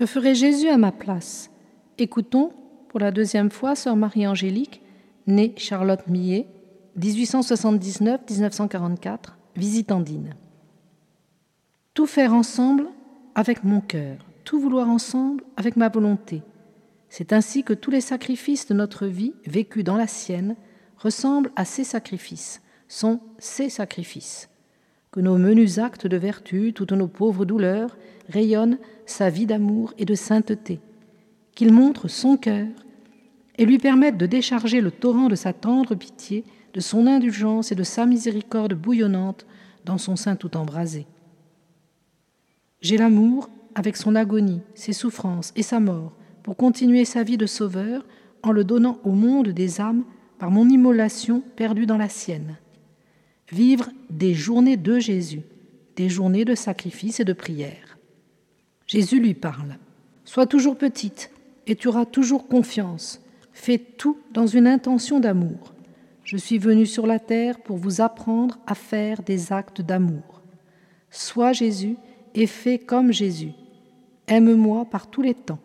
Que ferait Jésus à ma place? Écoutons pour la deuxième fois Sœur Marie-Angélique, née Charlotte Millet, 1879-1944, visitandine. Tout faire ensemble avec mon cœur, tout vouloir ensemble avec ma volonté. C'est ainsi que tous les sacrifices de notre vie, vécus dans la sienne, ressemblent à ces sacrifices, sont ces sacrifices. Que nos menus actes de vertu, toutes nos pauvres douleurs, rayonnent sa vie d'amour et de sainteté, qu'il montre son cœur et lui permette de décharger le torrent de sa tendre pitié, de son indulgence et de sa miséricorde bouillonnante dans son sein tout embrasé. J'ai l'amour avec son agonie, ses souffrances et sa mort pour continuer sa vie de sauveur en le donnant au monde des âmes par mon immolation perdue dans la sienne. Vivre des journées de Jésus, des journées de sacrifice et de prière. Jésus lui parle. Sois toujours petite et tu auras toujours confiance. Fais tout dans une intention d'amour. Je suis venu sur la terre pour vous apprendre à faire des actes d'amour. Sois Jésus et fais comme Jésus. Aime-moi par tous les temps.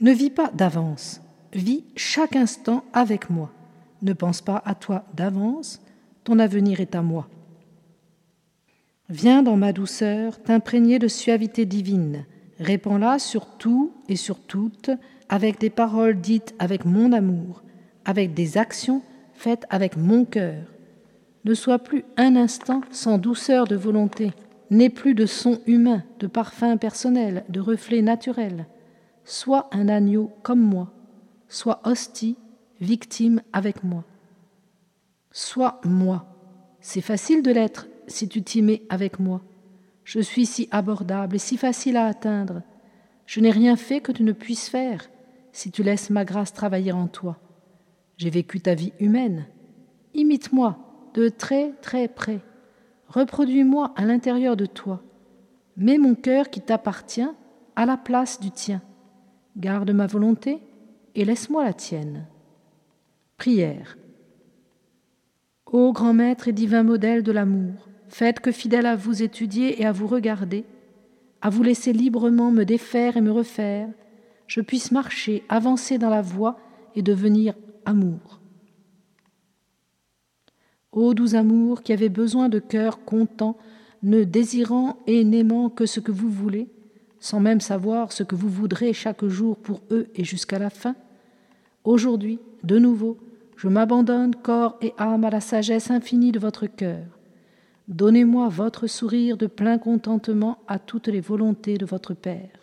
Ne vis pas d'avance, vis chaque instant avec moi. Ne pense pas à toi d'avance, ton avenir est à moi. Viens dans ma douceur t'imprégner de suavité divine, répands-la sur tout et sur toutes, avec des paroles dites avec mon amour, avec des actions faites avec mon cœur. Ne sois plus un instant sans douceur de volonté, n'aie plus de son humain, de parfum personnel, de reflet naturel. Sois un agneau comme moi, sois hostie, victime avec moi. Sois moi. C'est facile de l'être si tu t'y mets avec moi. Je suis si abordable et si facile à atteindre. Je n'ai rien fait que tu ne puisses faire si tu laisses ma grâce travailler en toi. J'ai vécu ta vie humaine. Imite-moi de très très près. Reproduis-moi à l'intérieur de toi. Mets mon cœur qui t'appartient à la place du tien. Garde ma volonté et laisse-moi la tienne. Prière. Ô grand maître et divin modèle de l'amour, faites que fidèle à vous étudier et à vous regarder, à vous laisser librement me défaire et me refaire, je puisse marcher, avancer dans la voie et devenir amour. Ô doux amour qui avez besoin de cœur content, ne désirant et n'aimant que ce que vous voulez, sans même savoir ce que vous voudrez chaque jour pour eux et jusqu'à la fin, aujourd'hui, de nouveau, je m'abandonne corps et âme à la sagesse infinie de votre cœur. Donnez-moi votre sourire de plein contentement à toutes les volontés de votre Père.